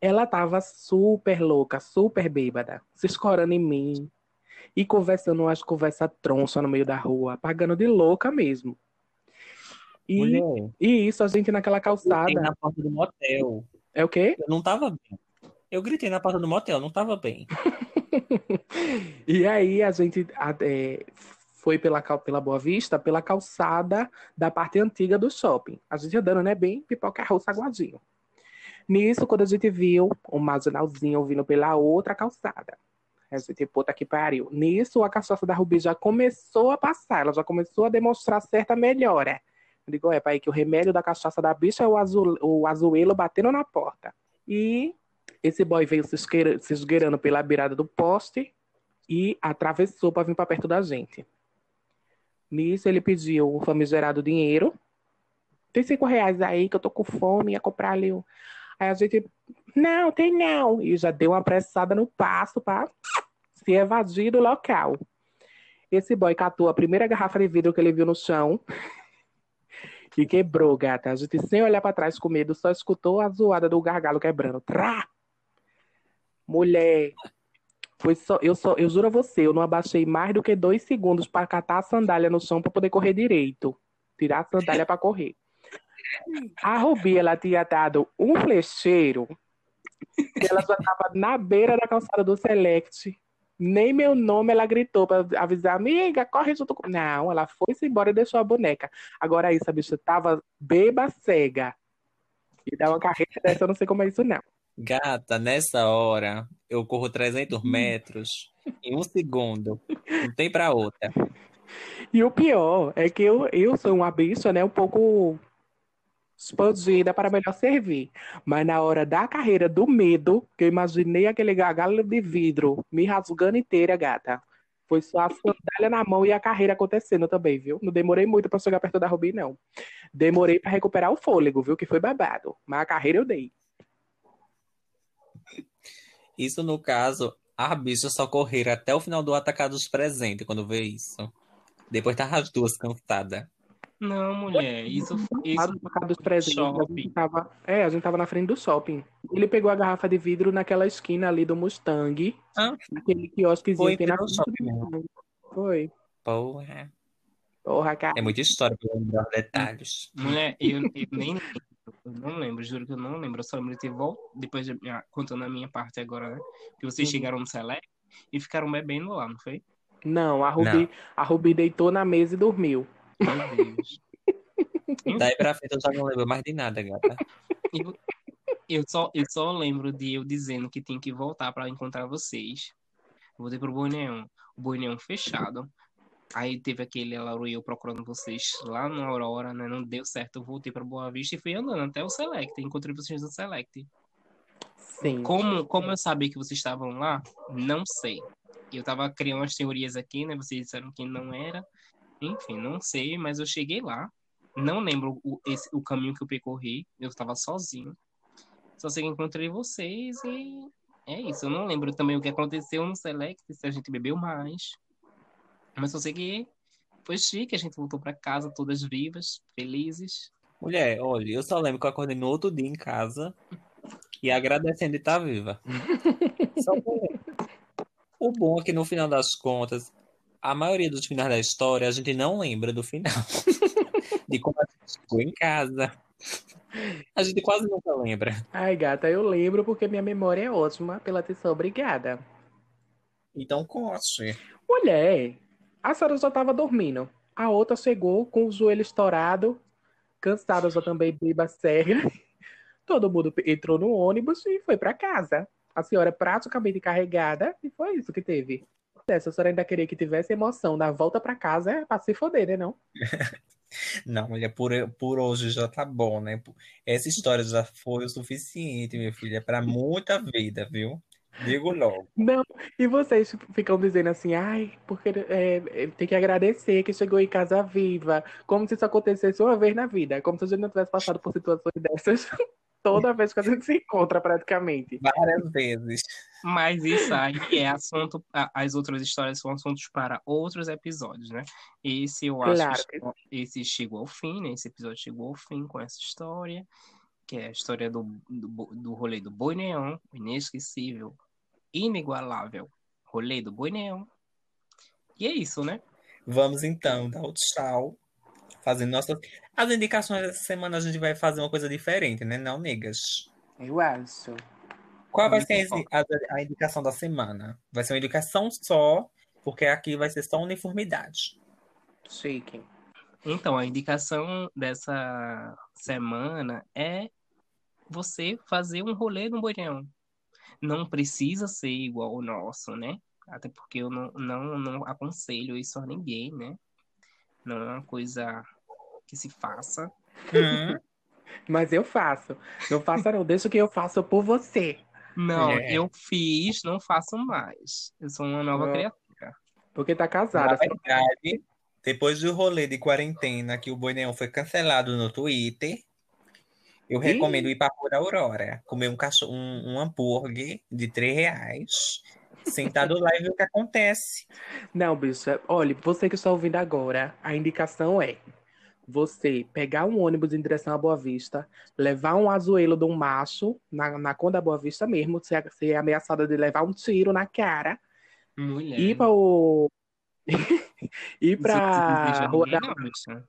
ela tava super louca, super bêbada, se escorando em mim. E conversando umas conversas troncha no meio da rua, pagando de louca mesmo. E, Mulher, e isso, a gente naquela calçada. na porta do motel. É o quê? Eu não tava bem. Eu gritei na porta do motel, não tava bem. E aí a gente é, foi pela, pela Boa Vista, pela calçada da parte antiga do shopping. A gente andando, né, bem pipoca roça aguadinho. Nisso, quando a gente viu o marginalzinho vindo pela outra calçada. A gente, puta que pariu. Nisso, a cachaça da Rubi já começou a passar, ela já começou a demonstrar certa melhora. Eu digo, é, pai, que o remédio da cachaça da bicha é o, azul, o azuelo batendo na porta. E esse boy veio se esqueira- se esgueirando pela beirada do poste e atravessou para vir para perto da gente. Nisso, ele pediu o famigerado dinheiro. Tem cinco reais aí que eu tô com fome, ia comprar ali. Aí a gente, não, tem não. E já deu uma apressada no passo para se evadir do local. Esse boy catou a primeira garrafa de vidro que ele viu no chão e quebrou, gata. A gente, sem olhar para trás com medo, só escutou a zoada do gargalo quebrando. Trá! Mulher, foi só, eu só, eu juro a você, eu não abaixei mais do que dois segundos para catar a sandália no chão para poder correr direito. Tirar a sandália para correr. A Rubi, ela tinha dado um flecheiro que ela já estava na beira da calçada do Select. Nem meu nome ela gritou para avisar, amiga, corre junto com. Não, ela foi-se embora e deixou a boneca. Agora isso, a bicha tava beba cega. E dá uma carreira dessa, eu não sei como é isso, não. Gata, nessa hora, eu corro 300 metros em um segundo. Não tem pra outra. E o pior é que eu, eu sou uma bicha, né, um pouco expandida para melhor servir. Mas na hora da carreira do medo, que eu imaginei aquele gargalo de vidro me rasgando inteira, gata. Foi só a sandália na mão e a carreira acontecendo também, viu? Não demorei muito para chegar perto da Rubi, não. Demorei para recuperar o fôlego, viu? Que foi babado. Mas a carreira eu dei. Isso, no caso, a bicha só correram até o final do atacado dos presentes quando vê isso. Depois tava as duas cansadas. Não, mulher, isso, Lá isso do mercado dos presentes, a shopping. gente tava, é, a gente tava na frente do shopping. Ele pegou a garrafa de vidro naquela esquina ali do Mustang. Ah. Aquele quiosquezinho Foi que tem na shopping mesmo. Foi. Porra. Porra, cara. É muita história pra lembrar os detalhes. Mulher, eu, eu nem. Eu não lembro, juro que eu não lembro. Eu só lembro de ter voltado, depois de, ah, contando a minha parte agora, né? Que vocês Uhum. chegaram no Select e ficaram bebendo lá, não foi? Não, a Rubi, Não. a Rubi deitou na mesa e dormiu. Meu Deus. Daí pra frente eu já não lembro mais de nada, gata. Eu, eu só, eu só lembro de eu dizendo que tinha que voltar pra encontrar vocês. Voltei pro Boi Neon. O Boi Neon fechado. Aí teve aquele Lauro e eu procurando vocês lá na Aurora, né? Não deu certo. Eu voltei pra Boa Vista e fui andando até o Select. Encontrei vocês no Select. Sim. Como, como eu sabia que vocês estavam lá, não sei. Eu tava criando umas teorias aqui, né? Vocês disseram que não era. Enfim, não sei, mas eu cheguei lá. Não lembro o, esse, o caminho que eu percorri. Eu estava sozinho. Só sei que encontrei vocês e é isso. Eu não lembro também o que aconteceu no Select, se a gente bebeu mais. Mas só sei que foi chique, a gente voltou pra casa todas vivas, felizes. Mulher, olha, eu só lembro que eu acordei no outro dia em casa e agradecendo de estar viva. Só por. O bom é que no final das contas, a maioria dos finais da história a gente não lembra do final. De como a gente ficou em casa. A gente quase nunca lembra. Ai, gata, eu lembro porque minha memória é ótima. Pela atenção, obrigada. Então conte. Mulher, a senhora já tava dormindo. A outra chegou com o joelho estourado, cansada já também, beba cega. Todo mundo entrou no ônibus e foi pra casa. A senhora praticamente carregada e foi isso que teve. Se a senhora ainda queria que tivesse emoção na volta pra casa, é pra se foder, né não? Não, mulher, por, por hoje já tá bom, né? Essa história já foi o suficiente, minha filha, para muita vida, viu? Digo logo. Não, e vocês ficam dizendo assim, ai, porque é, é, tem que agradecer que chegou em casa viva, como se isso acontecesse uma vez na vida, como se a gente não tivesse passado por situações dessas toda vez que a gente se encontra, praticamente. Várias vezes. Mas isso aí é assunto. As outras histórias são assuntos para outros episódios, né? Esse eu acho Claro. que esse chegou ao fim, né? Esse episódio chegou ao fim com essa história, que é a história do, do, do rolê do Boi Neon, o inesquecível, inigualável rolê do Boi Neon. E é isso, né? Vamos então dar o tchau. Fazendo nossas. As indicações dessa semana a gente vai fazer uma coisa diferente, né? Não, negas. Eu acho. Qual vai Muito ser a- a indicação da semana? Vai ser uma indicação só, porque aqui vai ser só uniformidade. Chique. Então, a indicação dessa semana é você fazer um rolê no Boião. Não precisa ser igual o nosso, né? Até porque eu não, não, não aconselho isso a ninguém, né? Não é uma coisa que se faça. Hum, Mas eu faço. Não faça não, deixa que eu faço por você. Não, É. eu fiz, não faço mais. Eu sou uma nova criatura. Porque tá na casada. verdade, depois do rolê de quarentena que o Boi Neon foi cancelado no Twitter, eu Ih. recomendo ir pra Rua da Aurora, comer um, cachorro, um, um hambúrguer de 3 reais, sentado lá e ver o que acontece. Não, bicha, olha, você que está ouvindo agora, a indicação é você pegar um ônibus em direção à Boa Vista, levar um azuelo de um macho na, na Conda Boa Vista mesmo, ser, ser ameaçada de levar um tiro na cara, Mulher. ir para o. ir deseja Rua da. não, bicha.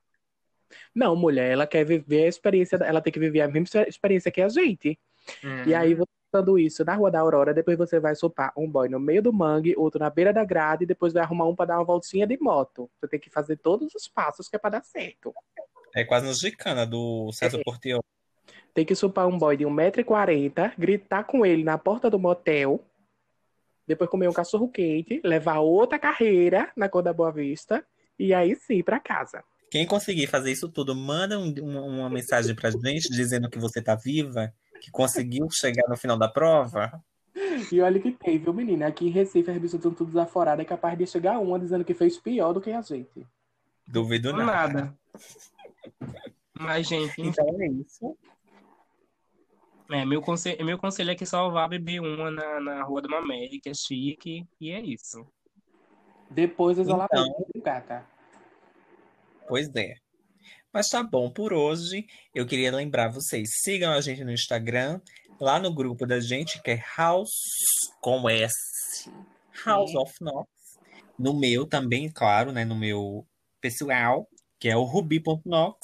Não, mulher, ela quer viver a experiência, ela tem que viver a mesma experiência que a gente. E aí, você fazendo isso na Rua da Aurora, depois você vai sopar um boy no meio do mangue, outro na beira da grade, e depois vai arrumar um para dar uma voltinha de moto. Você tem que fazer todos os passos que é para dar certo. É quase no Gicana do César Portiol. Tem que supar um boy de 1,40m, gritar com ele na porta do motel, depois comer um cachorro quente, levar outra carreira na cor da Boa Vista, e aí sim para casa. Quem conseguir fazer isso tudo, manda um- uma, uma mensagem pra gente dizendo que você tá viva, que conseguiu chegar no final da prova. E olha que tem, viu, menina? Aqui em Recife, as bichas estão tudo desaforadas, é capaz de chegar uma dizendo que fez pior do que a gente. Duvido nada. nada. Mas, gente, Então é isso. é, meu, conselho, meu conselho é que só vá beber uma na, na Rua do Mamé, que é chique, e é isso. Depois isolamento, Então. viu, gata? Pois é. Mas tá bom, por hoje eu queria lembrar vocês, sigam a gente no Instagram, lá no grupo da gente, que é House com S, House of Knox. No meu também, claro, né, no meu pessoal, que é o ruby.nox.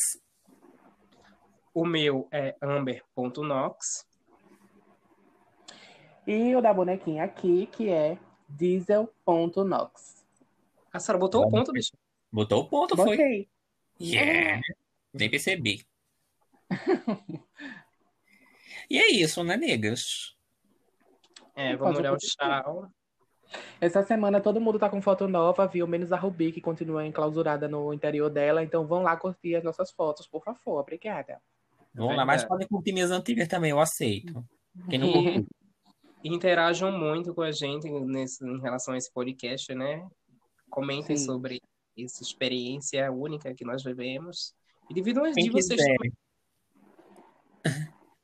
O meu é amber.nox. E o da bonequinha aqui, que é diesel.nox. A Sara botou o ponto, bicho. Botou o ponto, foi? Botei. Yeah. Nem percebi. E é isso, né, negas? É, vamos dar o tchau. Essa semana todo mundo tá com foto nova, viu? Menos a Rubi, que continua enclausurada no interior dela. Então vão lá curtir as nossas fotos, por favor. Obrigada. Vamos lá, mas podem curtir minhas antigas também, eu aceito. Quem não curtiu. Interajam muito com a gente nesse, em relação a esse podcast, né? Comentem Sim. sobre essa experiência única que nós vivemos. E dividam as de vocês também.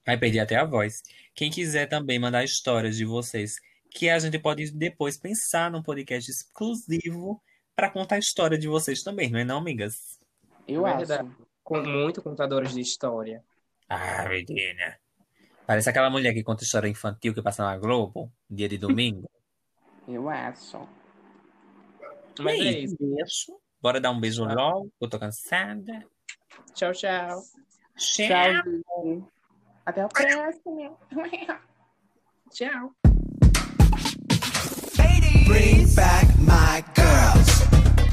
Vai perder até a voz. Quem quiser também mandar histórias de vocês, que a gente pode depois pensar num podcast exclusivo para contar a história de vocês também, não é não, amigas? Eu Verdade. acho. Com muito contadores de história. Ah, menina. Parece aquela mulher que conta história infantil que passa na Globo, dia de domingo. Eu acho. Mas é aí, isso. Bora dar um beijo tchau. logo, eu tô cansada. Tchau, tchau. Tchau. tchau. Até a próxima. tchau. Bring back my girls.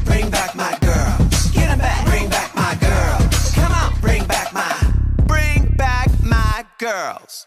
Bring back my girls. Get them back. Bring back my girls. Come on. Bring back my. Bring back my girls.